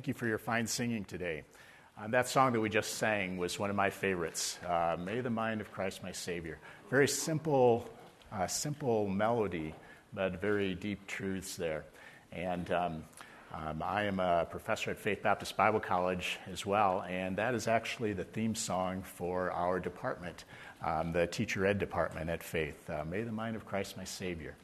Thank you for your fine singing today. Um, that song that we just sang was one of my favorites. Uh, May the mind of Christ my Savior. Very simple, uh, simple melody, but very deep truths there. And um, um, I am a professor at Faith Baptist Bible College as well, and that is actually the theme song for our department, um, the teacher ed department at Faith. Uh, May the mind of Christ my Savior.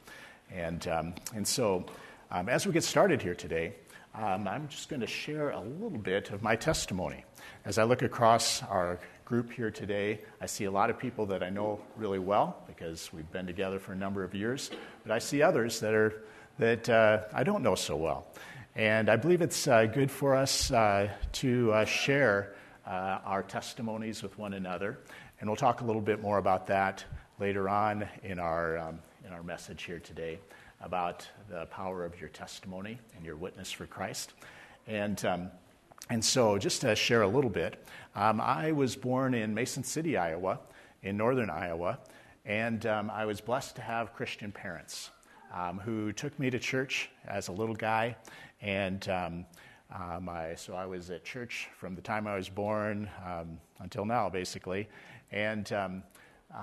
And, um, and so, um, as we get started here today, um, I'm just going to share a little bit of my testimony. As I look across our group here today, I see a lot of people that I know really well because we've been together for a number of years, but I see others that, are, that uh, I don't know so well. And I believe it's uh, good for us uh, to uh, share uh, our testimonies with one another. And we'll talk a little bit more about that later on in our, um, in our message here today about the power of your testimony and your witness for Christ. And, um, and so, just to share a little bit, um, I was born in Mason City, Iowa, in northern Iowa, and um, I was blessed to have Christian parents um, who took me to church as a little guy. And um, um, I, so I was at church from the time I was born until now, basically. And, uh,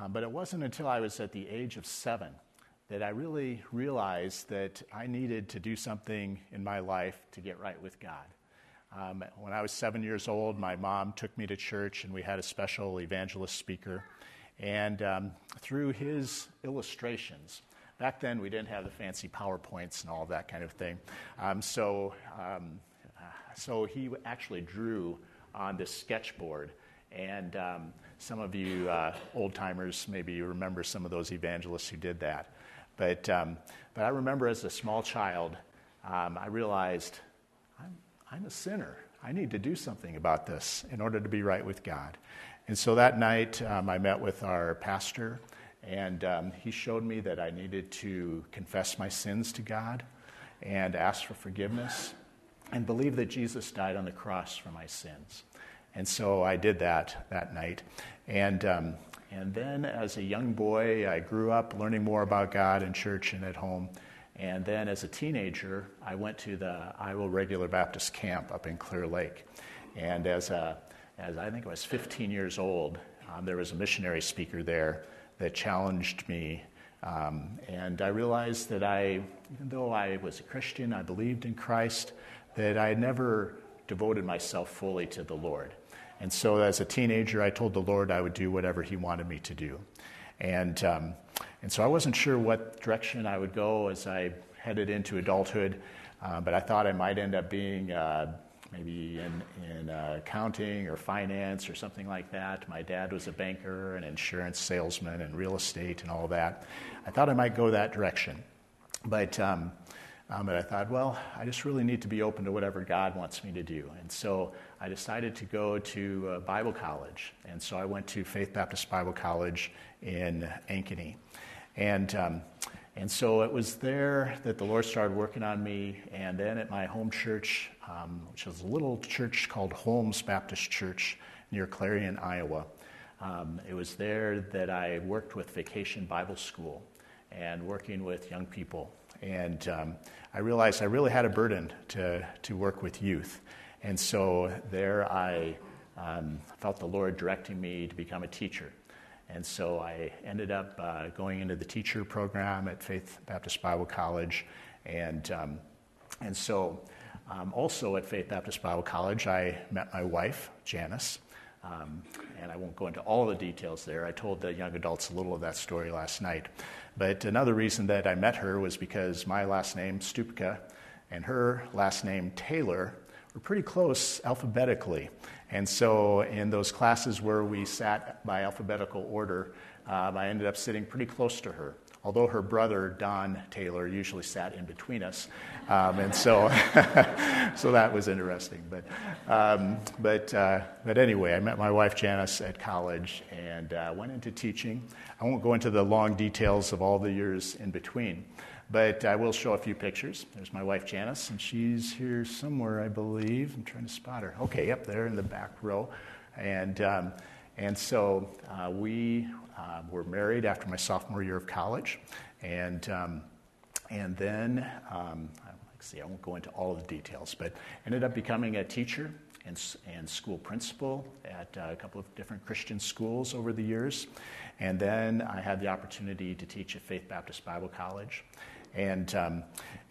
but it wasn't until I was at the age of seven that I really realized that I needed to do something in my life to get right with God. Um, when I was seven years old, my mom took me to church and we had a special evangelist speaker. And um, through his illustrations, back then we didn't have the fancy PowerPoints and all that kind of thing. Um, so, um, so he actually drew on this sketchboard. And um, some of you uh, old timers maybe you remember some of those evangelists who did that. But, um, but I remember as a small child, um, I realized I'm, I'm a sinner. I need to do something about this in order to be right with God. And so that night, um, I met with our pastor, and um, he showed me that I needed to confess my sins to God and ask for forgiveness and believe that Jesus died on the cross for my sins. And so I did that that night. And um, and then as a young boy, I grew up learning more about God in church and at home. And then as a teenager, I went to the Iowa Regular Baptist Camp up in Clear Lake. And as, a, as I think I was 15 years old, um, there was a missionary speaker there that challenged me. Um, and I realized that I, even though I was a Christian, I believed in Christ, that I had never devoted myself fully to the Lord. And so as a teenager, I told the Lord I would do whatever He wanted me to do. And, um, and so I wasn't sure what direction I would go as I headed into adulthood, uh, but I thought I might end up being uh, maybe in, in uh, accounting or finance or something like that. My dad was a banker, an insurance salesman, and real estate and all that. I thought I might go that direction. But um, um, but I thought, well, I just really need to be open to whatever God wants me to do. And so I decided to go to uh, Bible college. And so I went to Faith Baptist Bible College in Ankeny. And, um, and so it was there that the Lord started working on me. And then at my home church, um, which is a little church called Holmes Baptist Church near Clarion, Iowa, um, it was there that I worked with Vacation Bible School and working with young people and um, I realized I really had a burden to, to work with youth. And so there I um, felt the Lord directing me to become a teacher. And so I ended up uh, going into the teacher program at Faith Baptist Bible College. And, um, and so um, also at Faith Baptist Bible College, I met my wife, Janice. Um, and I won't go into all the details there. I told the young adults a little of that story last night. But another reason that I met her was because my last name, Stupka, and her last name, Taylor, were pretty close alphabetically. And so in those classes where we sat by alphabetical order, um, I ended up sitting pretty close to her although her brother, Don Taylor, usually sat in between us. Um, and so, so that was interesting. But, um, but, uh, but anyway, I met my wife Janice at college and uh, went into teaching. I won't go into the long details of all the years in between, but I will show a few pictures. There's my wife Janice, and she's here somewhere, I believe. I'm trying to spot her. Okay, up there in the back row. And, um, and so uh, we uh, were married after my sophomore year of college. And, um, and then, um, I see, I won't go into all the details, but ended up becoming a teacher and, and school principal at uh, a couple of different Christian schools over the years. And then I had the opportunity to teach at Faith Baptist Bible College. And, um,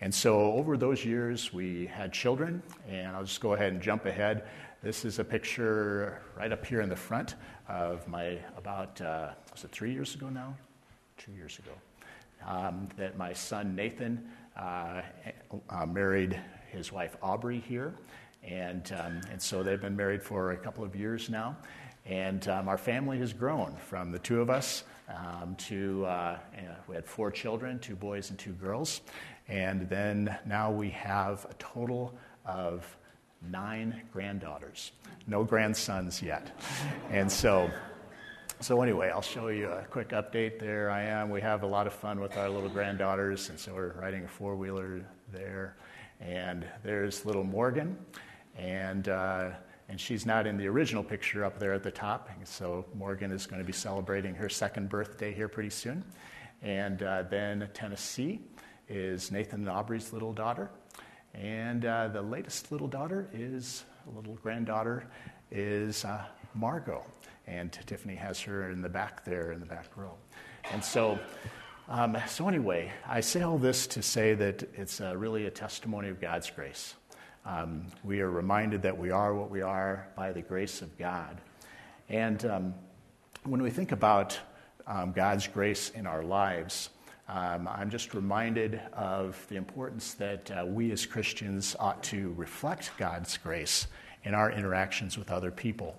and so over those years, we had children, and I'll just go ahead and jump ahead. This is a picture right up here in the front of my, about, uh, was it three years ago now? Two years ago. Um, that my son Nathan uh, uh, married his wife Aubrey here. And, um, and so they've been married for a couple of years now. And um, our family has grown from the two of us um, to, uh, we had four children, two boys and two girls. And then now we have a total of nine granddaughters. No grandsons yet. And so, so anyway, I'll show you a quick update. There I am. We have a lot of fun with our little granddaughters, and so we're riding a four wheeler there. And there's little Morgan, and uh, and she's not in the original picture up there at the top. So Morgan is going to be celebrating her second birthday here pretty soon. And uh, then Tennessee is Nathan and Aubrey's little daughter. And uh, the latest little daughter is, little granddaughter, is uh, Margot. And Tiffany has her in the back there, in the back row. And so, um, so anyway, I say all this to say that it's uh, really a testimony of God's grace. Um, we are reminded that we are what we are by the grace of God. And um, when we think about um, God's grace in our lives, um, I'm just reminded of the importance that uh, we as Christians ought to reflect God's grace in our interactions with other people.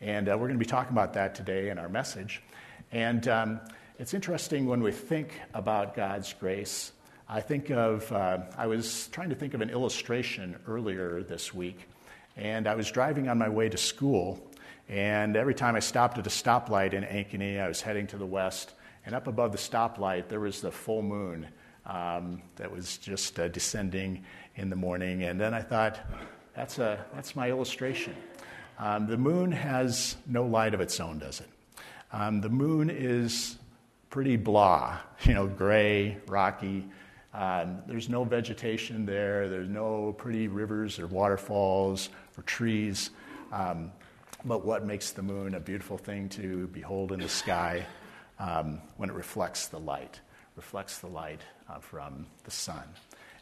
And uh, we're going to be talking about that today in our message. And um, it's interesting when we think about God's grace I think of, uh, I was trying to think of an illustration earlier this week, and I was driving on my way to school, and every time I stopped at a stoplight in Ankeny, I was heading to the west, and up above the stoplight, there was the full moon um, that was just uh, descending in the morning, and then I thought, that's, a, that's my illustration. Um, the moon has no light of its own, does it? Um, the moon is pretty blah, you know, gray, rocky. Um, there's no vegetation there, there's no pretty rivers or waterfalls or trees. Um, but what makes the moon a beautiful thing to behold in the sky um, when it reflects the light, reflects the light uh, from the sun.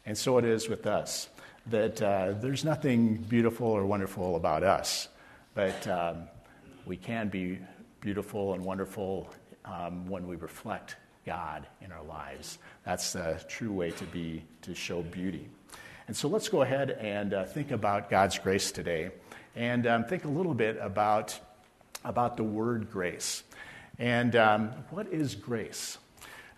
And so it is with us that uh, there's nothing beautiful or wonderful about us, but um, we can be beautiful and wonderful um, when we reflect God in our lives. That's the true way to be, to show beauty. And so let's go ahead and uh, think about God's grace today and um, think a little bit about, about the word grace. And um, what is grace?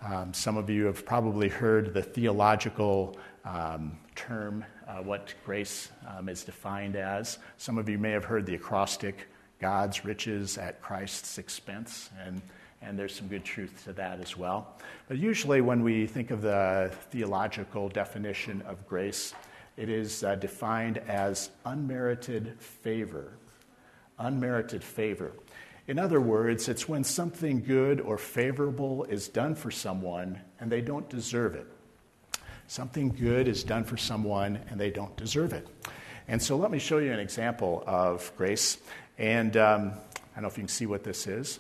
Um, some of you have probably heard the theological um, term, uh, what grace um, is defined as. Some of you may have heard the acrostic, God's riches at Christ's expense. And and there's some good truth to that as well. But usually, when we think of the theological definition of grace, it is uh, defined as unmerited favor. Unmerited favor. In other words, it's when something good or favorable is done for someone and they don't deserve it. Something good is done for someone and they don't deserve it. And so let me show you an example of grace. And um, I don't know if you can see what this is.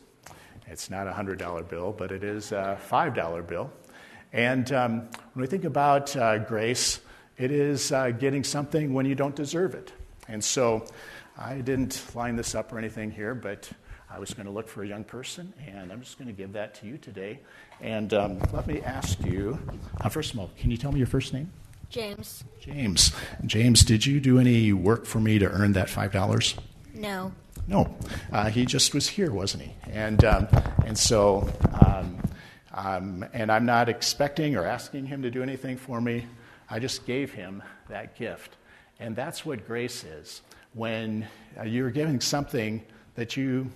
It's not a $100 bill, but it is a $5 bill. And um, when we think about uh, grace, it is uh, getting something when you don't deserve it. And so I didn't line this up or anything here, but I was going to look for a young person, and I'm just going to give that to you today. And um, let me ask you uh, first of all, can you tell me your first name? James. James. James, did you do any work for me to earn that $5? No. No, uh, he just was here, wasn't he? And um, and so, um, um, and I'm not expecting or asking him to do anything for me. I just gave him that gift, and that's what grace is. When uh, you're giving something that you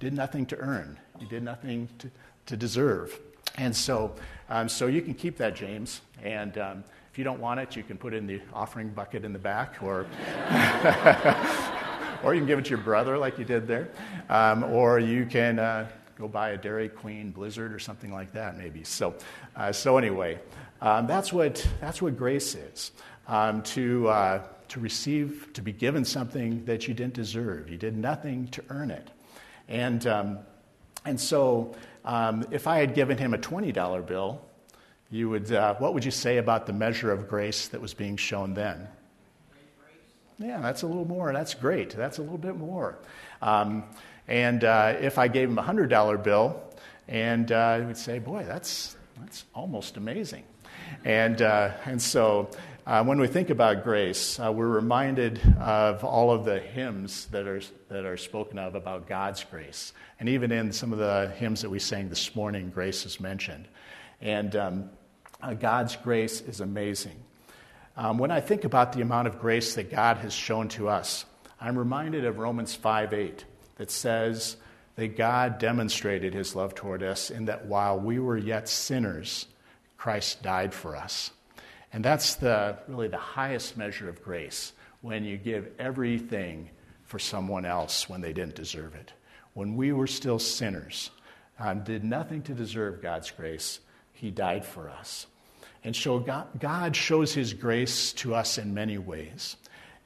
did nothing to earn, you did nothing to, to deserve, and so um, so you can keep that, James, and. Um, if you don't want it, you can put it in the offering bucket in the back, or or you can give it to your brother like you did there, um, or you can uh, go buy a Dairy Queen Blizzard or something like that, maybe. So, uh, so anyway, um, that's what that's what grace is. um, to, uh, to receive, to be given something that you didn't deserve. You did nothing to earn it. And, um, and so, um, if I had given him a $20 bill, you would, uh, what would you say about the measure of grace that was being shown then? Yeah, that's a little more. That's great. That's a little bit more. Um, and uh, if I gave him a $100 bill, and uh, would say, boy, that's, that's almost amazing. And, uh, and so uh, when we think about grace, uh, we're reminded of all of the hymns that are, that are spoken of about God's grace. And even in some of the hymns that we sang this morning, grace is mentioned. And um, uh, God's grace is amazing. Um, when I think about the amount of grace that God has shown to us, I'm reminded of Romans 5 8 that says that God demonstrated his love toward us in that while we were yet sinners, Christ died for us. And that's the, really the highest measure of grace when you give everything for someone else when they didn't deserve it. When we were still sinners, um, did nothing to deserve God's grace, He died for us. And so God, shows His grace to us in many ways.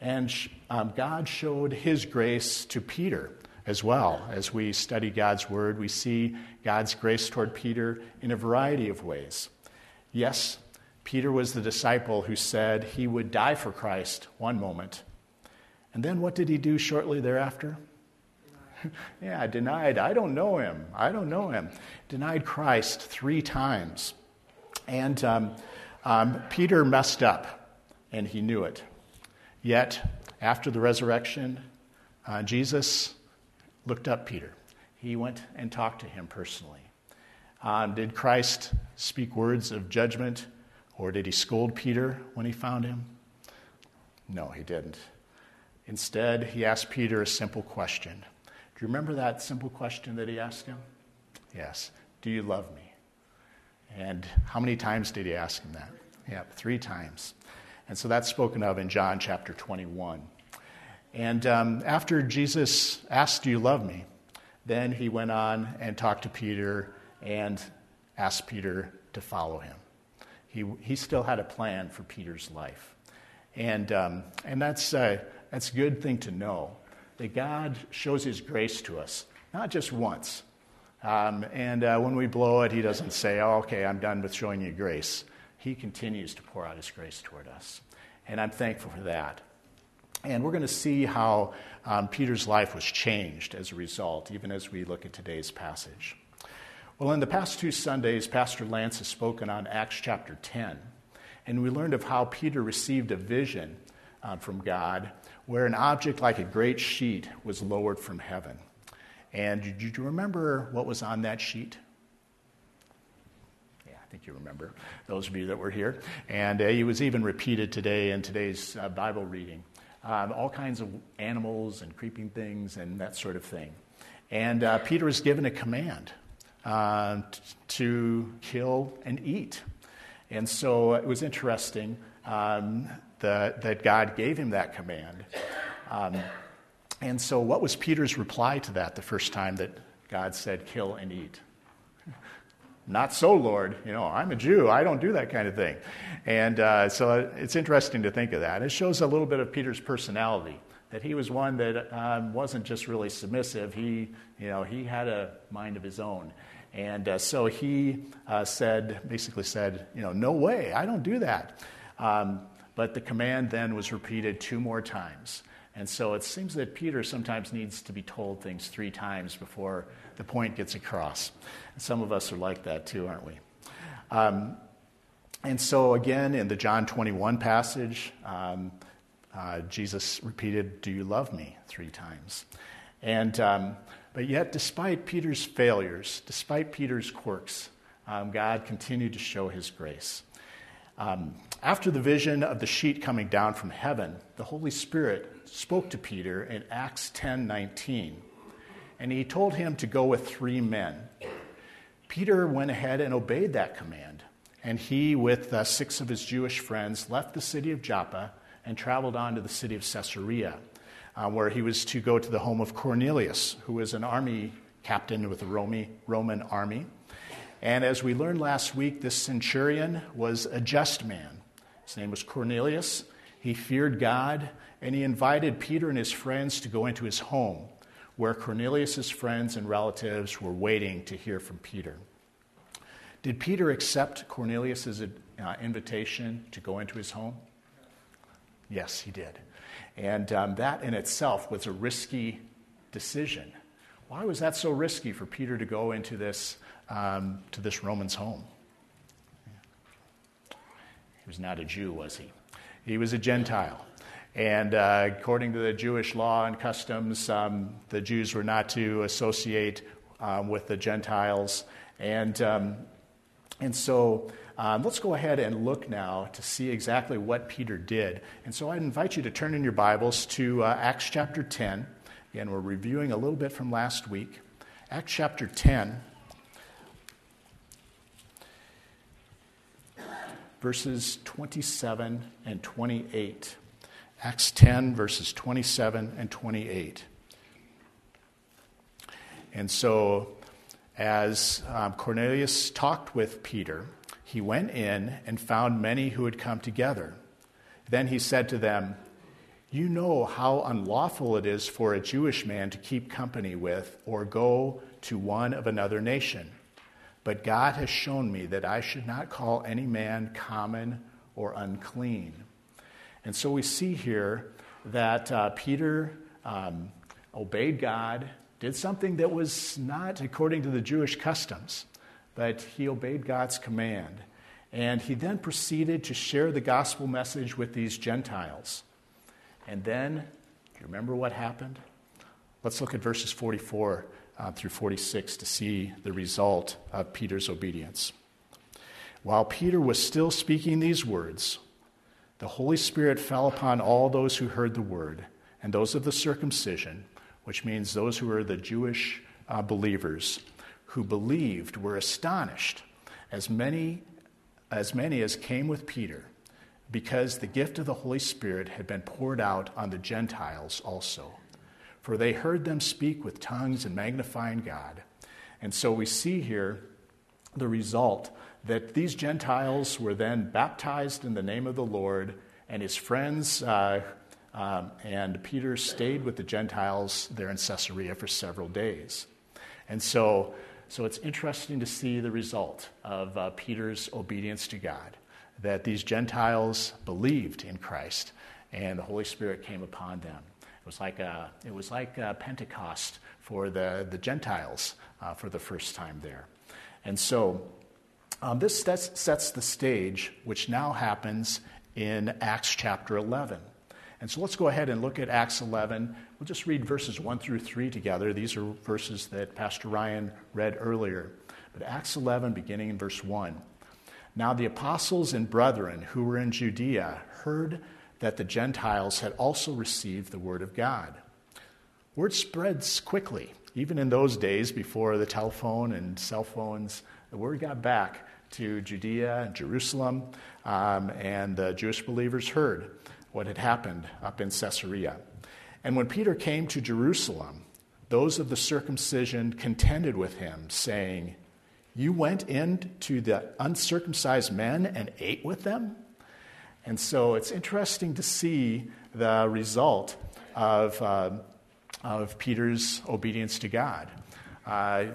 And um, God showed His grace to Peter as well. As we study God's Word, we see God's grace toward Peter in a variety of ways. Yes, Peter was the disciple who said he would die for Christ one moment. And then what did he do shortly thereafter? yeah, denied. I don't know him. I don't know him. Denied Christ three times. And um, um, Peter messed up, and he knew it. Yet, after the resurrection, uh, Jesus looked up Peter. He went and talked to him personally. Um, did Christ speak words of judgment or did he scold Peter when he found him? No, he didn't. Instead, he asked Peter a simple question. Do you remember that simple question that he asked him? Yes. Do you love me? And how many times did he ask him that? Yeah, three times. And so that's spoken of in John chapter 21. And um, after Jesus asked, Do you love me? Then he went on and talked to Peter and asked Peter to follow him he, he still had a plan for Peter's life. And, um, and that's, uh, that's a good thing to know that God shows his grace to us, not just once. Um, and uh, when we blow it, he doesn't say, oh, okay, I'm done with showing you grace. He continues to pour out his grace toward us. And I'm thankful for that. And we're going to see how um, Peter's life was changed as a result, even as we look at today's passage. Well, in the past two Sundays, Pastor Lance has spoken on Acts chapter 10, and we learned of how Peter received a vision uh, from God where an object like a great sheet was lowered from heaven. And did you remember what was on that sheet? Yeah, I think you remember, those of you that were here. And uh, it was even repeated today in today's uh, Bible reading. Um, all kinds of animals and creeping things and that sort of thing. And uh, Peter is given a command uh, to kill and eat. And so it was interesting um, that, that God gave him that command. Um, and so, what was Peter's reply to that the first time that God said, kill and eat? Not so, Lord. You know, I'm a Jew. I don't do that kind of thing. And uh, so it's interesting to think of that. It shows a little bit of Peter's personality that he was one that um, wasn't just really submissive. He, you know, he had a mind of his own. And uh, so he uh, said, basically said, you know, no way, I don't do that. Um, but the command then was repeated two more times. And so it seems that Peter sometimes needs to be told things three times before the point gets across. And some of us are like that too, aren't we? Um, and so, again, in the John 21 passage, um, uh, Jesus repeated, Do you love me? three times. And um, but yet, despite Peter's failures, despite Peter's quirks, um, God continued to show his grace. Um, after the vision of the sheet coming down from heaven, the Holy Spirit spoke to Peter in Acts 10:19, and he told him to go with three men. Peter went ahead and obeyed that command, and he, with uh, six of his Jewish friends, left the city of Joppa and traveled on to the city of Caesarea uh, where he was to go to the home of Cornelius, who was an army captain with the Roman army. And as we learned last week, this centurion was a just man. His name was Cornelius, He feared God, and he invited Peter and his friends to go into his home, where Cornelius' friends and relatives were waiting to hear from Peter. Did Peter accept Cornelius' uh, invitation to go into his home? Yes, he did. And um, that in itself was a risky decision. Why was that so risky for Peter to go into this, um, to this Roman's home? He was not a Jew, was he? He was a Gentile. And uh, according to the Jewish law and customs, um, the Jews were not to associate um, with the Gentiles. And, um, and so um, let's go ahead and look now to see exactly what Peter did. And so I invite you to turn in your Bibles to uh, Acts chapter 10. Again, we're reviewing a little bit from last week. Acts chapter 10, verses 27 and 28. Acts 10, verses 27 and 28. And so, as um, Cornelius talked with Peter, he went in and found many who had come together. Then he said to them, You know how unlawful it is for a Jewish man to keep company with or go to one of another nation. But God has shown me that I should not call any man common or unclean. And so we see here that uh, Peter um, obeyed God, did something that was not according to the Jewish customs but he obeyed God's command. And he then proceeded to share the gospel message with these Gentiles. And then, do you remember what happened? Let's look at verses 44 uh, through 46 to see the result of Peter's obedience. While Peter was still speaking these words, the Holy Spirit fell upon all those who heard the word, and those of the circumcision, which means those who are the Jewish uh, believers who believed were astonished, as many as many as came with Peter, because the gift of the Holy Spirit had been poured out on the Gentiles also. For they heard them speak with tongues and magnifying God. And so we see here the result that these Gentiles were then baptized in the name of the Lord, and his friends uh, um, and Peter stayed with the Gentiles there in Caesarea for several days. And so so it's interesting to see the result of uh, Peter's obedience to God, that these Gentiles believed in Christ and the Holy Spirit came upon them. It was like, a, it was like Pentecost for the, the Gentiles uh, for the first time there. And so um, this sets, sets the stage, which now happens in Acts chapter 11. And so let's go ahead and look at Acts 11. We'll just read verses 1 through 3 together. These are verses that Pastor Ryan read earlier. But Acts 11, beginning in verse 1. Now the apostles and brethren who were in Judea heard that the Gentiles had also received the word of God. Word spreads quickly. Even in those days before the telephone and cell phones, the word got back to Judea and Jerusalem, um, and the Jewish believers heard what had happened up in Caesarea. And when Peter came to Jerusalem, those of the circumcision contended with him, saying, You went in to the uncircumcised men and ate with them? And so it's interesting to see the result of, uh, of Peter's obedience to God. Uh,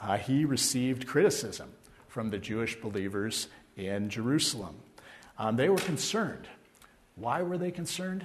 uh, he received criticism from the Jewish believers in Jerusalem. Um, they were concerned why were they concerned?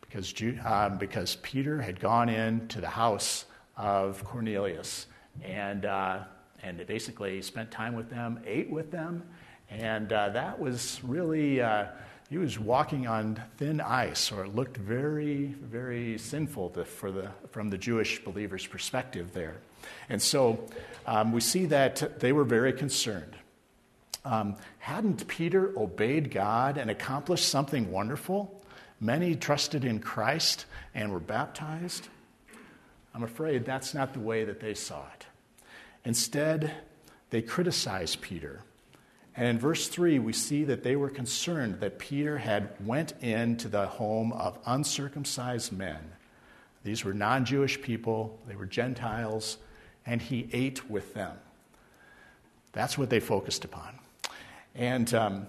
Because, um, because Peter had gone into the house of Cornelius and, uh, and basically spent time with them, ate with them, and uh, that was really, uh, he was walking on thin ice, or it looked very, very sinful to, for the, from the Jewish believers' perspective there. And so um, we see that they were very concerned. Um, hadn't Peter obeyed God and accomplished something wonderful? Many trusted in Christ and were baptized. I'm afraid that's not the way that they saw it. Instead, they criticized Peter. And in verse 3, we see that they were concerned that Peter had went into the home of uncircumcised men. These were non-Jewish people, they were Gentiles, and he ate with them. That's what they focused upon. And, um,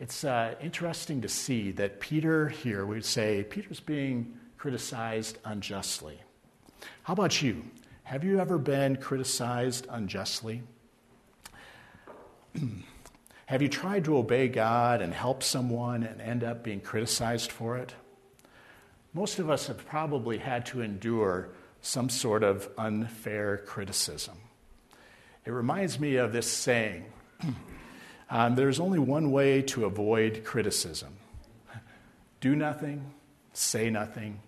it's uh, interesting to see that Peter here, we'd say, Peter's being criticized unjustly. How about you? Have you ever been criticized unjustly? Have you tried to obey God and help someone and end up being criticized for it? Most of us have probably had to endure some sort of unfair criticism. It reminds me of this saying um, there's only one way to avoid criticism do nothing, say nothing,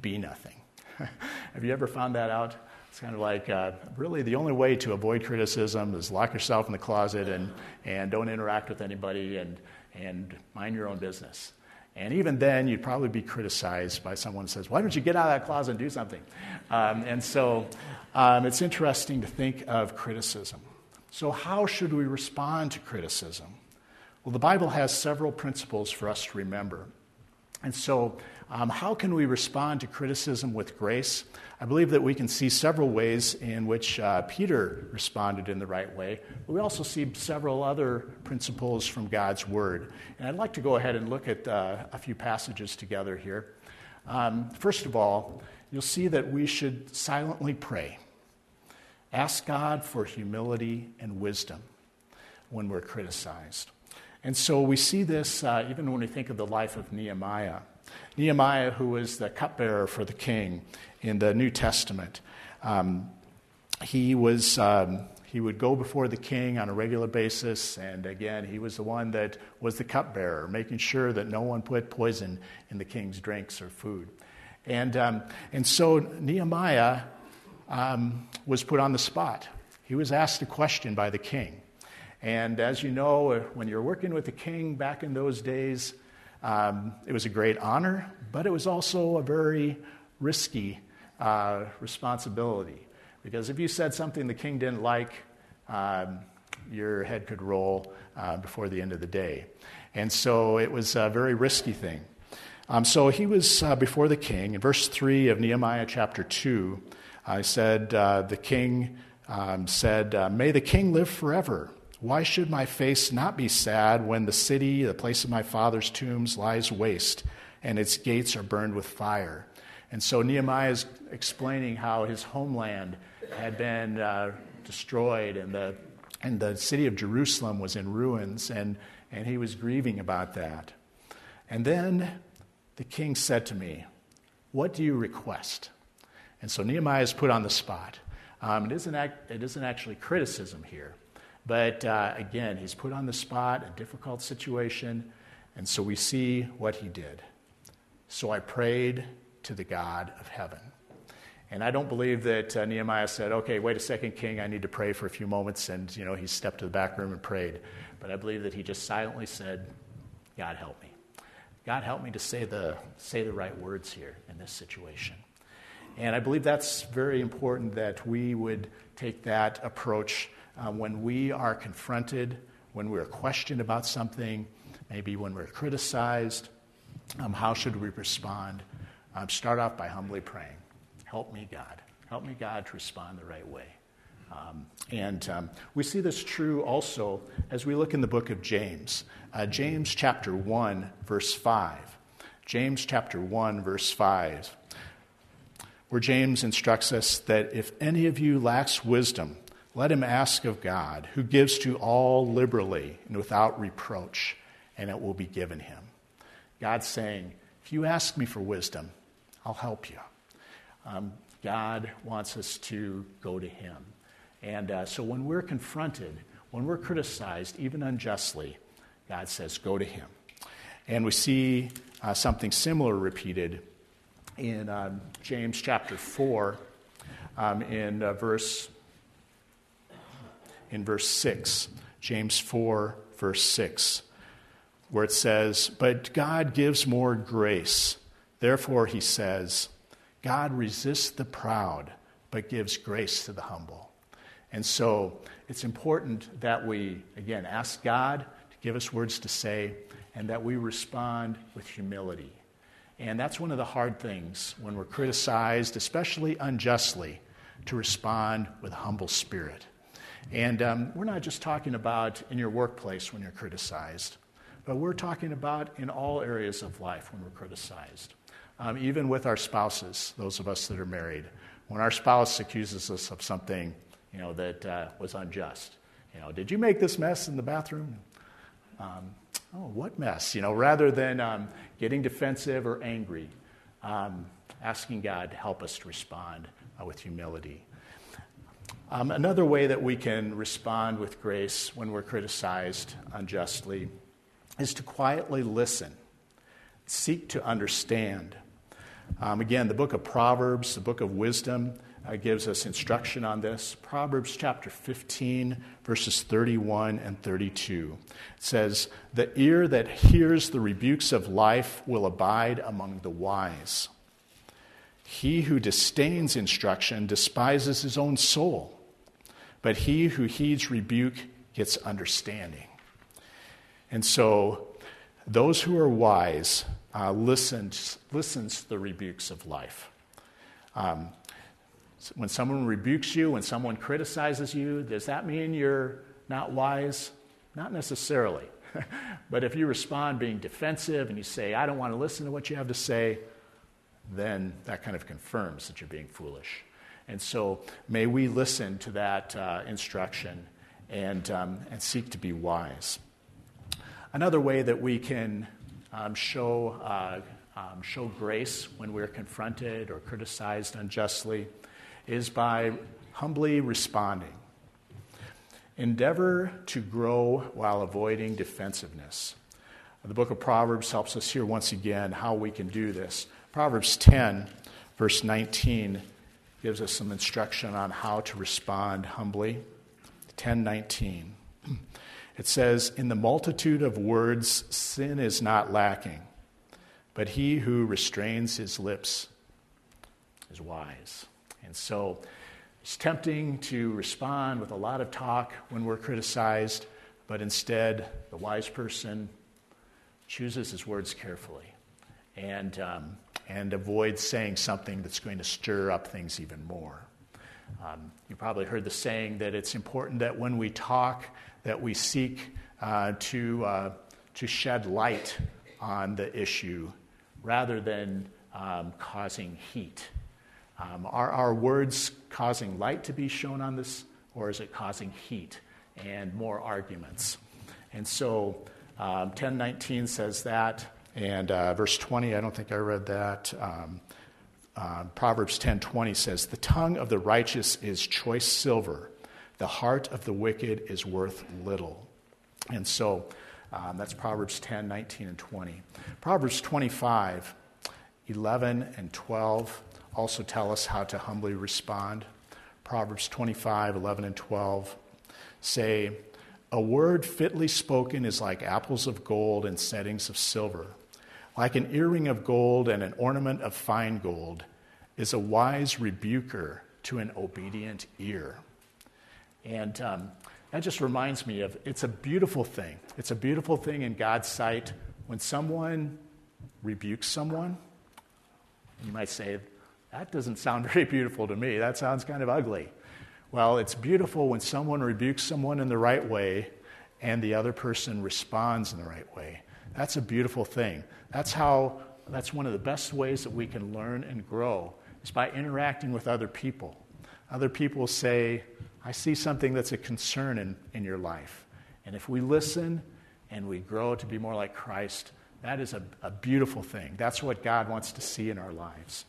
be nothing. have you ever found that out? It's kind of like uh, really the only way to avoid criticism is lock yourself in the closet and, and don't interact with anybody and, and mind your own business. And even then, you'd probably be criticized by someone who says, Why don't you get out of that closet and do something? Um, and so um, it's interesting to think of criticism. So, how should we respond to criticism? Well, the Bible has several principles for us to remember. And so, um, how can we respond to criticism with grace? I believe that we can see several ways in which uh, Peter responded in the right way. But we also see several other principles from God's Word. And I'd like to go ahead and look at uh, a few passages together here. Um, first of all, you'll see that we should silently pray. Ask God for humility and wisdom when we're criticized. And so we see this uh, even when we think of the life of Nehemiah. Nehemiah, who was the cupbearer for the king in the New Testament, um, he was. Um, he would go before the king on a regular basis, and again, he was the one that was the cupbearer, making sure that no one put poison in the king's drinks or food. And, um, and so Nehemiah um, was put on the spot. He was asked a question by the king. And as you know, when you're working with the king back in those days, um, it was a great honor, but it was also a very risky uh, responsibility. Because if you said something the king didn't like, um, your head could roll uh, before the end of the day. And so it was a very risky thing. Um, so he was uh, before the king. In verse 3 of Nehemiah chapter 2, I said, uh, The king um, said, uh, May the king live forever. Why should my face not be sad when the city, the place of my father's tombs, lies waste and its gates are burned with fire? And so Nehemiah is explaining how his homeland had been uh, destroyed and the, and the city of Jerusalem was in ruins, and, and he was grieving about that. And then the king said to me, What do you request? And so Nehemiah is put on the spot. Um, it, isn't act, it isn't actually criticism here. But uh, again, he's put on the spot, a difficult situation, and so we see what he did. So I prayed to the God of heaven. And I don't believe that uh, Nehemiah said, okay, wait a second, king, I need to pray for a few moments. And, you know, he stepped to the back room and prayed. But I believe that he just silently said, God, help me. God, help me to say the, say the right words here in this situation. And I believe that's very important that we would take that approach uh, when we are confronted, when we're questioned about something, maybe when we're criticized. Um, how should we respond? Um, start off by humbly praying, Help me, God. Help me, God, to respond the right way. Um, and um, we see this true also as we look in the book of James. Uh, James chapter 1, verse 5. James chapter 1, verse 5, where James instructs us that if any of you lacks wisdom, let him ask of God, who gives to all liberally and without reproach, and it will be given him. God's saying, if you ask me for wisdom, I'll help you. Um, God wants us to go to him. And uh, so when we're confronted, when we're criticized, even unjustly, God says, go to him. And we see uh, something similar repeated in um, James chapter 4, um, in uh, verse in verse 6, James 4, verse 6, where it says, But God gives more grace. Therefore, he says, God resists the proud, but gives grace to the humble. And so it's important that we, again, ask God to give us words to say and that we respond with humility. And that's one of the hard things when we're criticized, especially unjustly, to respond with a humble spirit. And um, we're not just talking about in your workplace when you're criticized, but we're talking about in all areas of life when we're criticized. Um, even with our spouses, those of us that are married, when our spouse accuses us of something, you know, that uh, was unjust. You know, did you make this mess in the bathroom? Um, oh, what mess? You know, rather than um, getting defensive or angry, um, asking God to help us to respond uh, with humility. Um, another way that we can respond with grace when we're criticized unjustly is to quietly listen, seek to understand. Um, again, the book of Proverbs, the book of wisdom, uh, gives us instruction on this. Proverbs chapter 15, verses 31 and 32. It says, The ear that hears the rebukes of life will abide among the wise. He who disdains instruction despises his own soul, but he who heeds rebuke gets understanding. And so, those who are wise uh, listens, listens to the rebukes of life. Um, when someone rebukes you, when someone criticizes you, does that mean you're not wise? Not necessarily. but if you respond being defensive and you say, I don't want to listen to what you have to say, then that kind of confirms that you're being foolish. And so may we listen to that uh, instruction and, um, and seek to be wise. Another way that we can um, show, uh, um, show grace when we're confronted or criticized unjustly is by humbly responding. Endeavor to grow while avoiding defensiveness. The book of Proverbs helps us here once again how we can do this. Proverbs 10, verse 19, gives us some instruction on how to respond humbly. 10:19. It says, "In the multitude of words sin is not lacking, but he who restrains his lips is wise." And so it's tempting to respond with a lot of talk when we're criticized, but instead, the wise person chooses his words carefully and, um, and avoids saying something that's going to stir up things even more. Um, you probably heard the saying that it's important that when we talk, that we seek uh, to, uh, to shed light on the issue rather than um, causing heat. Um, are our words causing light to be shown on this, or is it causing heat and more arguments? And so um, 1019 says that, and uh, verse 20, I don't think I read that. Um, uh, Proverbs 10:20 says, "The tongue of the righteous is choice silver; the heart of the wicked is worth little." And so um, that's Proverbs 10, 19, and 20. Proverbs 25, 11, and 12 also tell us how to humbly respond. Proverbs 25, 11, and 12 say, A word fitly spoken is like apples of gold and settings of silver. Like an earring of gold and an ornament of fine gold is a wise rebuker to an obedient ear. And um, that just reminds me of it's a beautiful thing. It's a beautiful thing in God's sight when someone rebukes someone. You might say, that doesn't sound very beautiful to me. That sounds kind of ugly. Well, it's beautiful when someone rebukes someone in the right way and the other person responds in the right way. That's a beautiful thing. That's how that's one of the best ways that we can learn and grow is by interacting with other people. Other people say, I see something that's a concern in, in your life. And if we listen and we grow to be more like Christ, that is a, a beautiful thing. That's what God wants to see in our lives.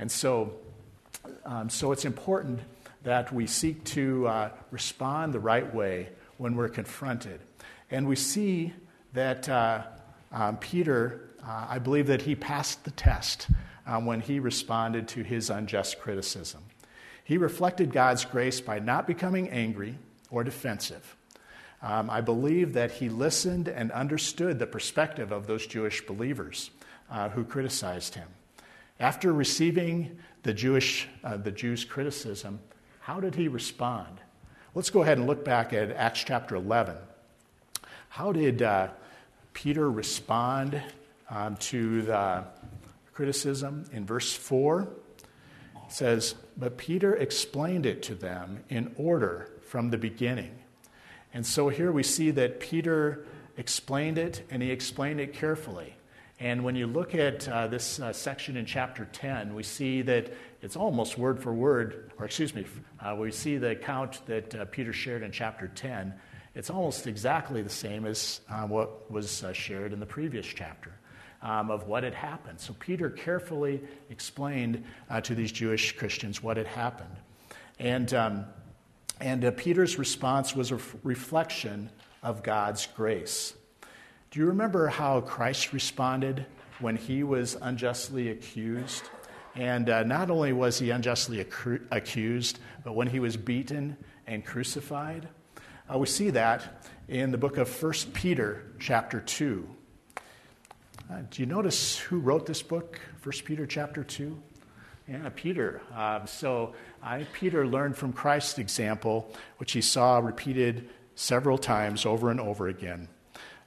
And so, um, so it's important that we seek to uh, respond the right way when we're confronted. And we see that uh, um, Peter, uh, I believe that he passed the test um, when he responded to his unjust criticism. He reflected God's grace by not becoming angry or defensive. Um, I believe that he listened and understood the perspective of those Jewish believers uh, who criticized him. After receiving the Jewish, uh, the Jews' criticism, how did he respond? Let's go ahead and look back at Acts chapter 11. How did uh, Peter respond um, to the criticism? In verse 4, it says, But Peter explained it to them in order from the beginning. And so here we see that Peter explained it, and he explained it carefully. And when you look at uh, this uh, section in chapter 10, we see that it's almost word for word, or excuse me, uh, we see the account that uh, Peter shared in chapter 10. It's almost exactly the same as uh, what was uh, shared in the previous chapter um, of what had happened. So Peter carefully explained to these Jewish Christians what had happened. And, um, and Peter's response was a reflection of God's grace. Do you remember how Christ responded when he was unjustly accused? And uh, not only was he unjustly accu- accused, but when he was beaten and crucified. Uh, we see that in the book of 1 Peter, chapter 2. Uh, do you notice who wrote this book, 1 Peter, chapter 2? Yeah, Peter. Um, so I, Peter learned from Christ's example, which he saw repeated several times over and over again.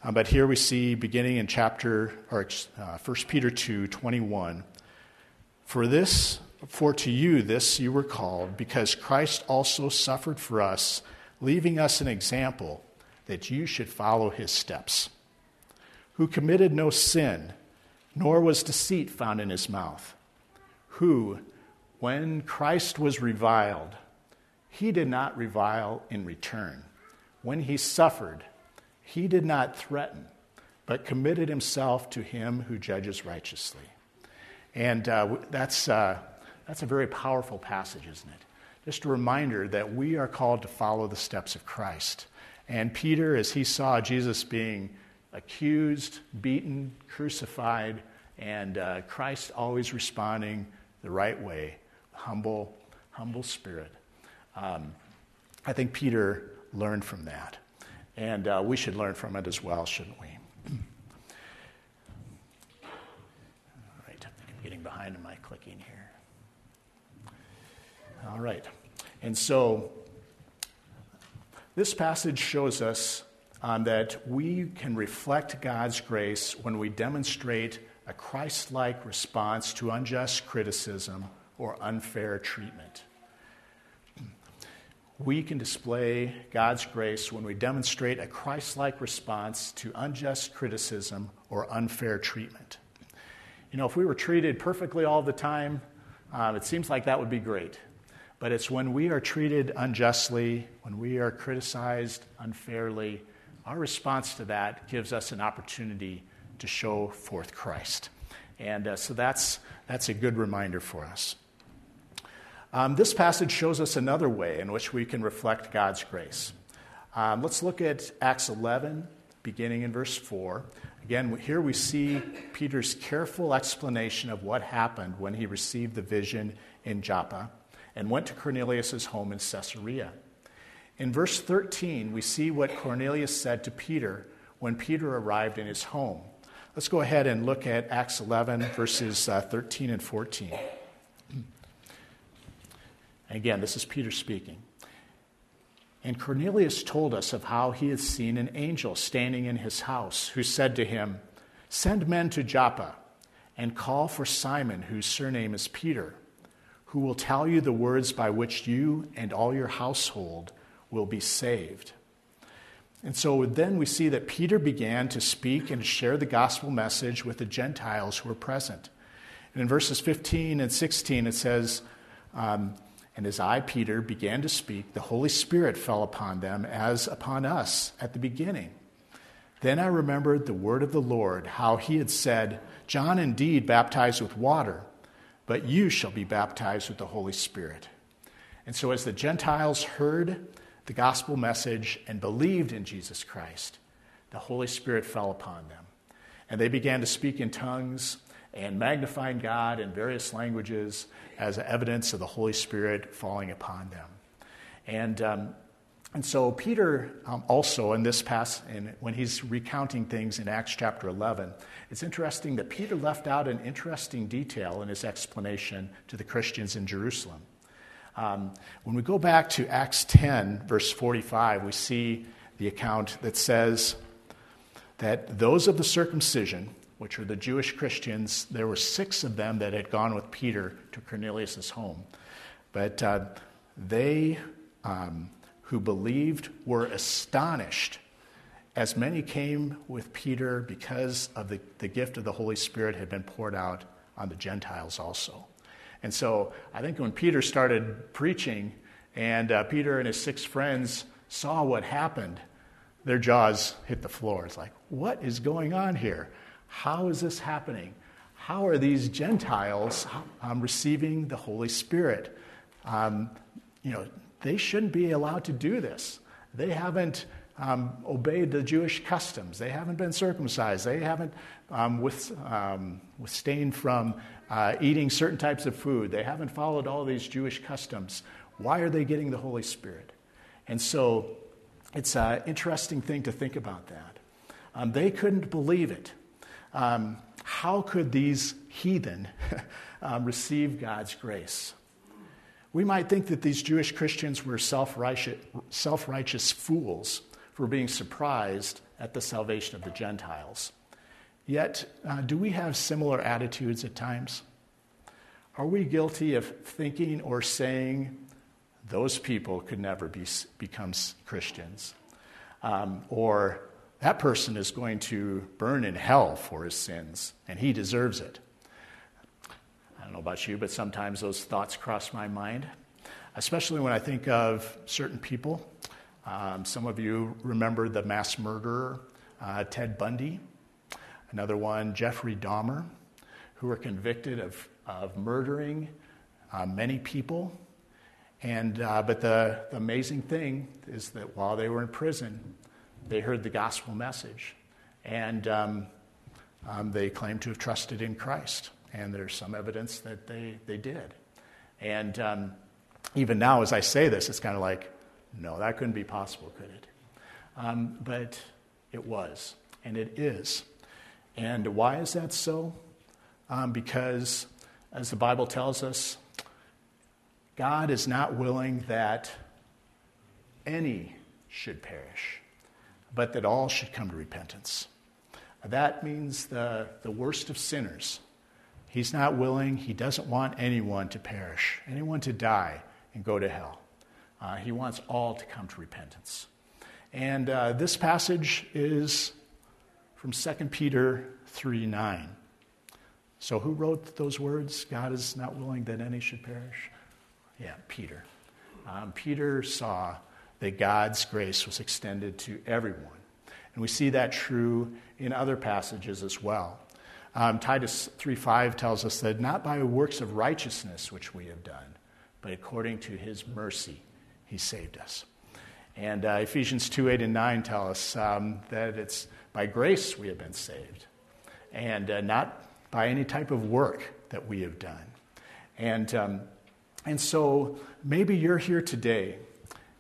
Um, but here we see, beginning in chapter, or uh, 1 Peter 2 21, for this, for to you this you were called, because Christ also suffered for us, leaving us an example that you should follow his steps, who committed no sin, nor was deceit found in his mouth, who, when Christ was reviled, he did not revile in return. When he suffered, he did not threaten, but committed himself to him who judges righteously. And uh, that's, uh, that's a very powerful passage, isn't it? Just a reminder that we are called to follow the steps of Christ. And Peter, as he saw Jesus being accused, beaten, crucified, and uh, Christ always responding the right way, humble, humble spirit. Um, I think Peter learned from that. And uh, we should learn from it as well, shouldn't we? All right, I think I'm getting behind in my clicking here. All right. And so this passage shows us um, that we can reflect God's grace when we demonstrate a Christ like response to unjust criticism or unfair treatment we can display God's grace when we demonstrate a Christ like response to unjust criticism or unfair treatment. You know, if we were treated perfectly all the time, uh, it seems like that would be great. But it's when we are treated unjustly, when we are criticized unfairly, our response to that gives us an opportunity to show forth Christ. And uh, so that's, that's a good reminder for us. Um, this passage shows us another way in which we can reflect God's grace. Um, let's look at Acts 11, beginning in verse 4. Again, here we see Peter's careful explanation of what happened when he received the vision in Joppa and went to Cornelius' home in Caesarea. In verse 13, we see what Cornelius said to Peter when Peter arrived in his home. Let's go ahead and look at Acts 11, verses uh, 13 and 14. Again, this is Peter speaking. And Cornelius told us of how he had seen an angel standing in his house who said to him, Send men to Joppa and call for Simon, whose surname is Peter, who will tell you the words by which you and all your household will be saved. And so then we see that Peter began to speak and share the gospel message with the Gentiles who were present. And in verses 15 and 16, it says, um, and as I, Peter, began to speak, the Holy Spirit fell upon them as upon us at the beginning. Then I remembered the word of the Lord, how he had said, John indeed baptized with water, but you shall be baptized with the Holy Spirit. And so, as the Gentiles heard the gospel message and believed in Jesus Christ, the Holy Spirit fell upon them. And they began to speak in tongues and magnifying God in various languages as evidence of the Holy Spirit falling upon them. And, um, and so Peter um, also in this passage, when he's recounting things in Acts chapter 11, it's interesting that Peter left out an interesting detail in his explanation to the Christians in Jerusalem. Um, when we go back to Acts 10, verse 45, we see the account that says that those of the circumcision, which were the Jewish Christians. There were six of them that had gone with Peter to Cornelius' home. But uh, they um, who believed were astonished as many came with Peter because of the, the gift of the Holy Spirit had been poured out on the Gentiles also. And so I think when Peter started preaching, and uh, Peter and his six friends saw what happened, their jaws hit the floor. It's like, what is going on here? How is this happening? How are these Gentiles um, receiving the Holy Spirit? Um, you know, they shouldn't be allowed to do this. They haven't um, obeyed the Jewish customs. They haven't been circumcised. They haven't um, with, um, withstained from uh, eating certain types of food. They haven't followed all these Jewish customs. Why are they getting the Holy Spirit? And so it's an interesting thing to think about that. Um, they couldn't believe it. Um, how could these heathen um, receive God's grace? We might think that these Jewish Christians were self righteous fools for being surprised at the salvation of the Gentiles. Yet, uh, do we have similar attitudes at times? Are we guilty of thinking or saying those people could never be, become Christians? Um, or that person is going to burn in hell for his sins and he deserves it. I don't know about you, but sometimes those thoughts cross my mind, especially when I think of certain people um, some of you remember the mass murderer, uh, Ted Bundy. Another one, Jeffrey Dahmer, who were convicted of, of murdering uh, many people. And, uh, but the, the amazing thing is that while they were in prison, they heard the gospel message. And um, um, they claim to have trusted in Christ. And there's some evidence that they, they did. And um, even now, as I say this, it's kind of like, no, that couldn't be possible, could it? Um, but it was, and it is. And why is that so? Um, because, as the Bible tells us, God is not willing that any should perish, but that all should come to repentance. That means the, the worst of sinners. He's not willing, he doesn't want anyone to perish, anyone to die and go to hell. Uh, he wants all to come to repentance. And uh, this passage is from 2 Peter 3 9. So, who wrote those words? God is not willing that any should perish? Yeah, Peter. Um, Peter saw that God's grace was extended to everyone. And we see that true in other passages as well. Um, Titus 3:5 tells us that not by works of righteousness which we have done, but according to his mercy he saved us. And uh, Ephesians 2 8 and 9 tell us um, that it's by grace we have been saved, and uh, not by any type of work that we have done. And, um, and so maybe you're here today,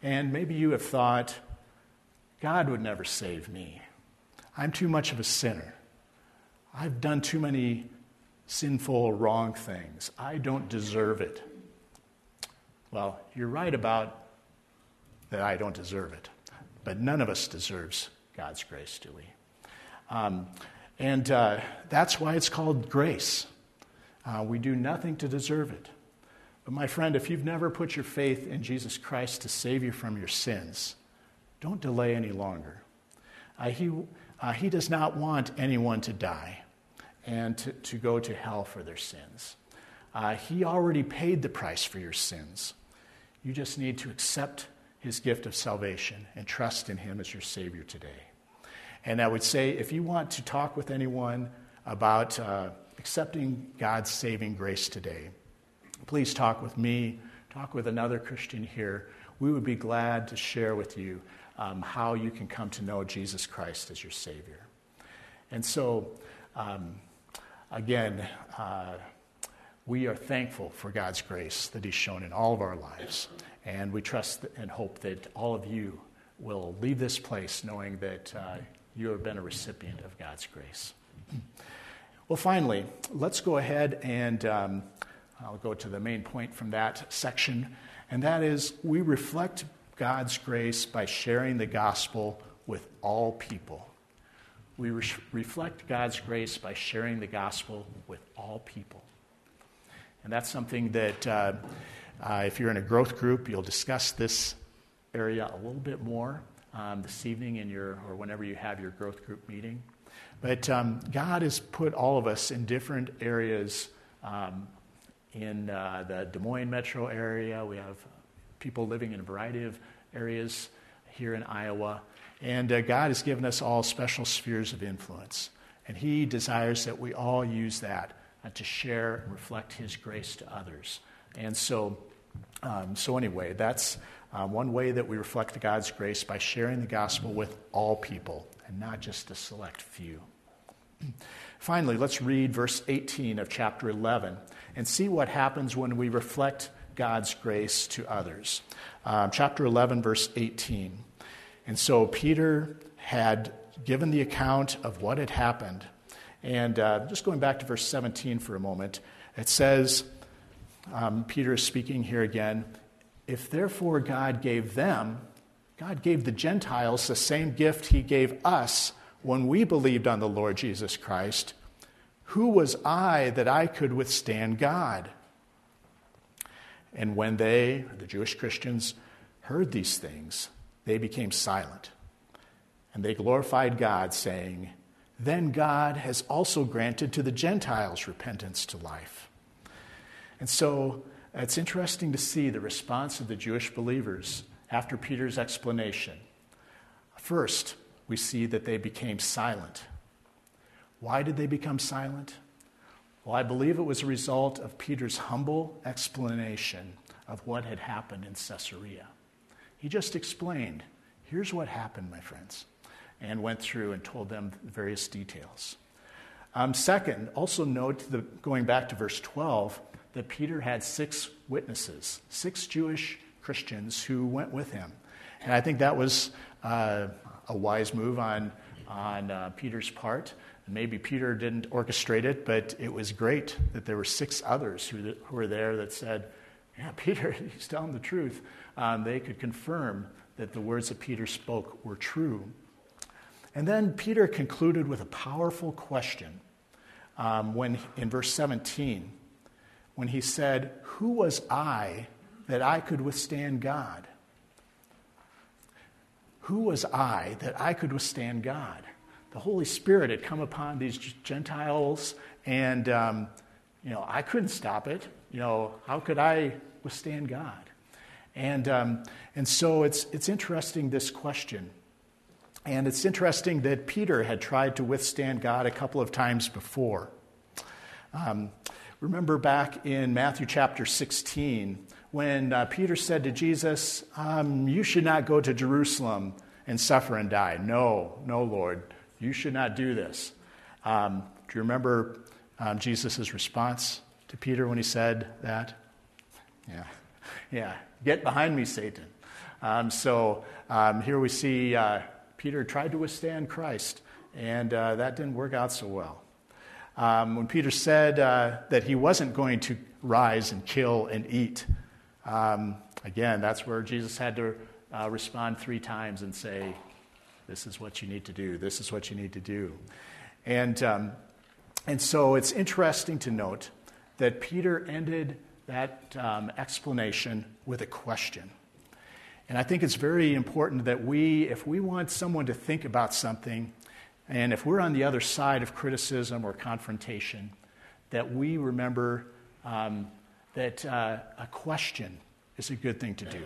and maybe you have thought, God would never save me. I'm too much of a sinner. I've done too many sinful, wrong things. I don't deserve it. Well, you're right about that I don't deserve it. But none of us deserves God's grace, do we? Um, and uh, that's why it's called grace. Uh, we do nothing to deserve it. But my friend, if you've never put your faith in Jesus Christ to save you from your sins, don't delay any longer. Uh, he, uh, he does not want anyone to die and to, to go to hell for their sins. Uh, he already paid the price for your sins. You just need to accept his gift of salvation and trust in him as your Savior today. And I would say if you want to talk with anyone about uh, accepting God's saving grace today, please talk with me, talk with another Christian here. We would be glad to share with you um, how you can come to know Jesus Christ as your Savior. And so, um, again, uh, we are thankful for God's grace that He's shown in all of our lives. And we trust and hope that all of you will leave this place knowing that uh, you have been a recipient of God's grace. Well, finally, let's go ahead and um, I'll go to the main point from that section, and that is we reflect God's grace by sharing the gospel with all people. We re- reflect God's grace by sharing the gospel with all people. And that's something that, uh, uh, if you're in a growth group, you'll discuss this area a little bit more. um, this evening in your, or whenever you have your growth group meeting. But um, God has put all of us in different areas um, in uh, the Des Moines metro area. We have people living in a variety of areas here in Iowa. And uh, God has given us all special spheres of influence. And He desires that we all use that uh, to share and reflect His grace to others. And so, um, so anyway, that's uh, one way that we reflect God's grace by sharing the gospel with all people and not just a select few. Finally, let's read verse 18 of chapter 11 and see what happens when we reflect God's grace to others. Um, chapter 11, verse 18. And so Peter had given the account of what had happened. And uh, just going back to verse 17 for a moment, it says, um, Peter is speaking here again. If therefore God gave them, God gave the Gentiles the same gift he gave us when we believed on the Lord Jesus Christ, who was I that I could withstand God? And when they, the Jewish Christians, heard these things, they became silent. And they glorified God, saying, Then God has also granted to the Gentiles repentance to life. And so it's interesting to see the response of the Jewish believers after Peter's explanation. First, we see that they became silent. Why did they become silent? Well, I believe it was a result of Peter's humble explanation of what had happened in Caesarea. He just explained, here's what happened, my friends, and went through and told them the various details. Um, second, also note, the, going back to verse 12, that Peter had six witnesses, six Jewish Christians who went with him. And I think that was uh, a wise move on, on uh, Peter's part. Maybe Peter didn't orchestrate it, but it was great that there were six others who, who were there that said, Yeah, Peter, he's telling the truth. Um, they could confirm that the words that Peter spoke were true. And then Peter concluded with a powerful question um, when, in verse 17 when he said, Who was I that I could withstand God? Who was I that I could withstand God? The Holy Spirit had come upon these Gentiles, and um, you know I couldn't stop it. You know how could I withstand God? And um, and so it's it's interesting this question, and it's interesting that Peter had tried to withstand God a couple of times before. Um, Remember back in Matthew chapter 16 when uh, Peter said to Jesus, um, You should not go to Jerusalem and suffer and die. No, no, Lord, you should not do this. Um, do you remember um, Jesus' response to Peter when he said that? Yeah, yeah, get behind me, Satan. Um, so um, here we see uh, Peter tried to withstand Christ, and uh, that didn't work out so well. Um, when Peter said uh, that he wasn't going to rise and kill and eat, um, again, that's where Jesus had to uh, respond three times and say, This is what you need to do. This is what you need to do. And, um, and so it's interesting to note that Peter ended that um, explanation with a question. And I think it's very important that we, if we want someone to think about something, and if we're on the other side of criticism or confrontation, that we remember um, that uh, a question is a good thing to do.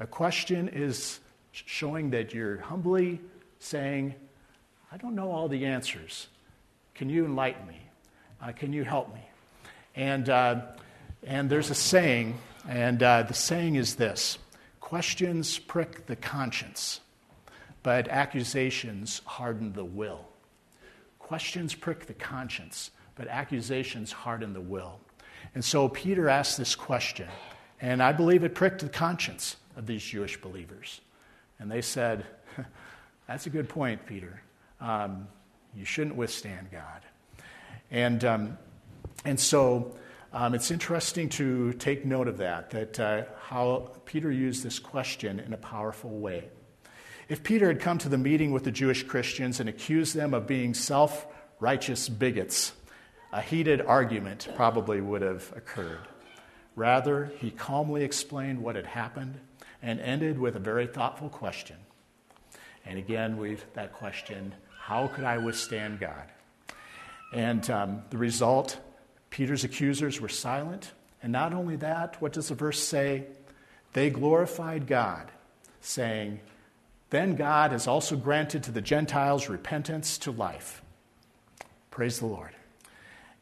A question is showing that you're humbly saying, I don't know all the answers. Can you enlighten me? Uh, can you help me? And, uh, and there's a saying, and uh, the saying is this questions prick the conscience but accusations harden the will. Questions prick the conscience, but accusations harden the will. And so Peter asked this question, and I believe it pricked the conscience of these Jewish believers. And they said, That's a good point, Peter. Um, you shouldn't withstand God. And, um, and so um, it's interesting to take note of that, that uh, how Peter used this question in a powerful way. If Peter had come to the meeting with the Jewish Christians and accused them of being self righteous bigots, a heated argument probably would have occurred. Rather, he calmly explained what had happened and ended with a very thoughtful question And again, we've that question how could I withstand God? And um, the result Peter's accusers were silent. And not only that, what does the verse say? They glorified God, saying, Then God has also granted to the Gentiles repentance to life. Praise the Lord.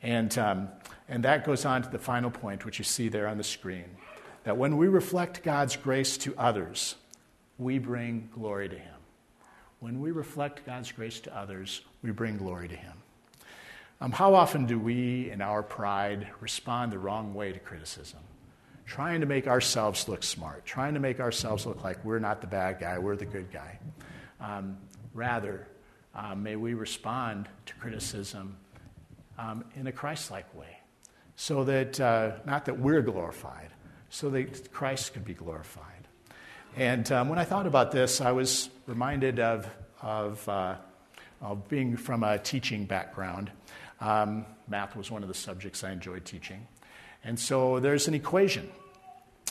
And, um, and that goes on to the final point, which you see there on the screen that when we reflect God's grace to others, we bring glory to Him. When we reflect God's grace to others, we bring glory to Him. Um, how often do we, in our pride, respond the wrong way to criticism? Trying to make ourselves look smart, trying to make ourselves look like we're not the bad guy, we're the good guy. Um, rather, uh, may we respond to criticism um, in a Christ like way, so that uh, not that we're glorified, so that Christ could be glorified. And um, when I thought about this, I was reminded of, of, uh, of being from a teaching background. Um, math was one of the subjects I enjoyed teaching. And so there's an equation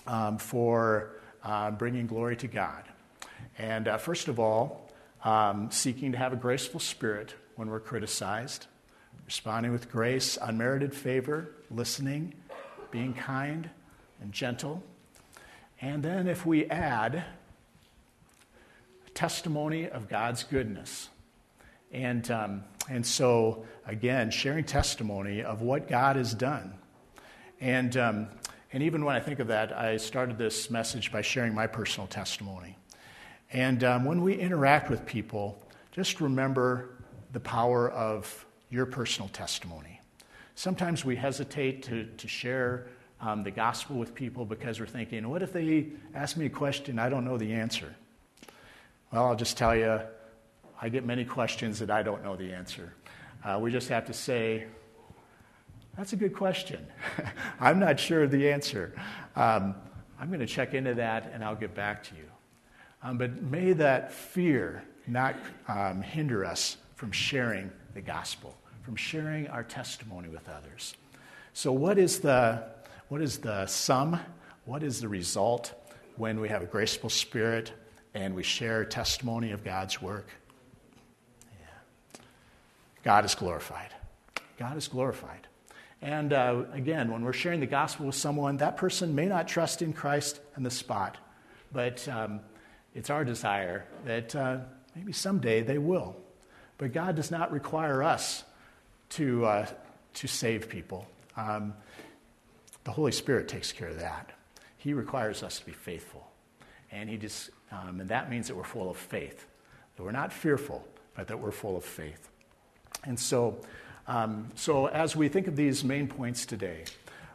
um, for uh, bringing glory to God. And uh, first of all, um, seeking to have a graceful spirit when we're criticized, responding with grace, unmerited favor, listening, being kind and gentle. And then if we add testimony of God's goodness, and, um, and so again, sharing testimony of what God has done. And, um, and even when I think of that, I started this message by sharing my personal testimony. And um, when we interact with people, just remember the power of your personal testimony. Sometimes we hesitate to, to share um, the gospel with people because we're thinking, what if they ask me a question I don't know the answer? Well, I'll just tell you, I get many questions that I don't know the answer. Uh, we just have to say, that's a good question. I'm not sure of the answer. Um, I'm going to check into that and I'll get back to you. Um, but may that fear not um, hinder us from sharing the gospel from sharing our testimony with others. So, what is the, what is the sum? What is the result when we have a graceful spirit and we share testimony of God's work? Yeah. God is glorified. God is glorified. And uh, again, when we're sharing the gospel with someone, that person may not trust in Christ on the spot, but um, it's our desire that uh, maybe someday they will. But God does not require us to, uh, to save people. Um, the Holy Spirit takes care of that. He requires us to be faithful. And, he just, um, and that means that we're full of faith, that we're not fearful, but that we're full of faith. And so, um, so as we think of these main points today,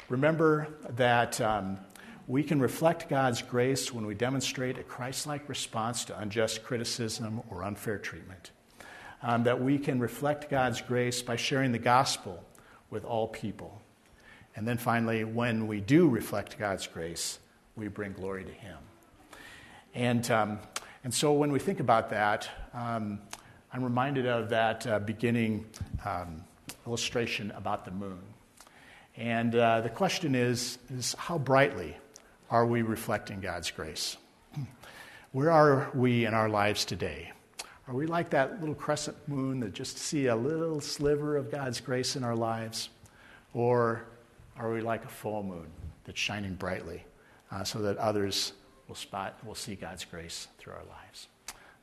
remember that um, we can reflect God's grace when we demonstrate a Christ like response to unjust criticism or unfair treatment um, that we can reflect God's grace by sharing the gospel with all people. And then finally, when we do reflect God's grace, we bring glory to Him. And, um, and so when we think about that, um, I'm reminded of that uh, beginning um, illustration about the moon. And uh, the question is, is how brightly are we reflecting God's grace? Where are we in our lives today? Are we like that little crescent moon that just see a little sliver of God's grace in our lives? Or are we like a full moon that's shining brightly uh, so that others will, spot, will see God's grace through our lives?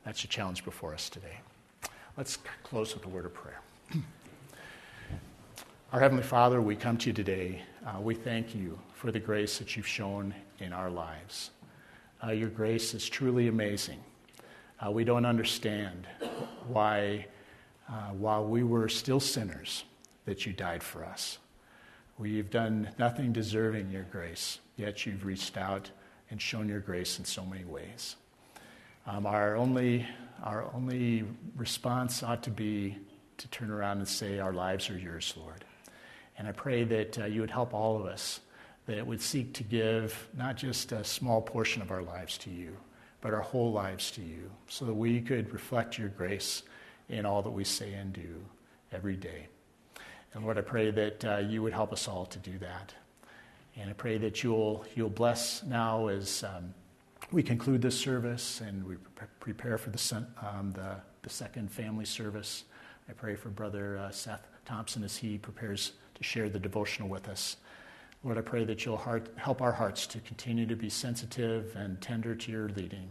That's the challenge before us today. Let's close with a word of prayer. Our Heavenly Father, we come to you today. Uh, we thank you for the grace that you've shown in our lives. Uh, your grace is truly amazing. Uh, we don't understand why, uh, while we were still sinners, that you died for us. We've done nothing deserving your grace, yet you've reached out and shown your grace in so many ways. Um, our, only, our only response ought to be to turn around and say, Our lives are yours, Lord. And I pray that uh, you would help all of us, that it would seek to give not just a small portion of our lives to you, but our whole lives to you, so that we could reflect your grace in all that we say and do every day. And Lord, I pray that uh, you would help us all to do that. And I pray that you'll, you'll bless now as, um, we conclude this service and we prepare for the, um, the, the, second family service, I pray for Brother uh, Seth Thompson as he prepares to share the devotional with us. Lord, I pray that you'll heart, help our hearts to continue to be sensitive and tender to your leading.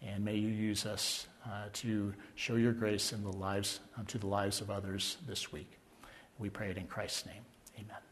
And may you use us uh, to show your grace in the lives, uh, to the lives of others this week. We pray it in Christ's name. Amen.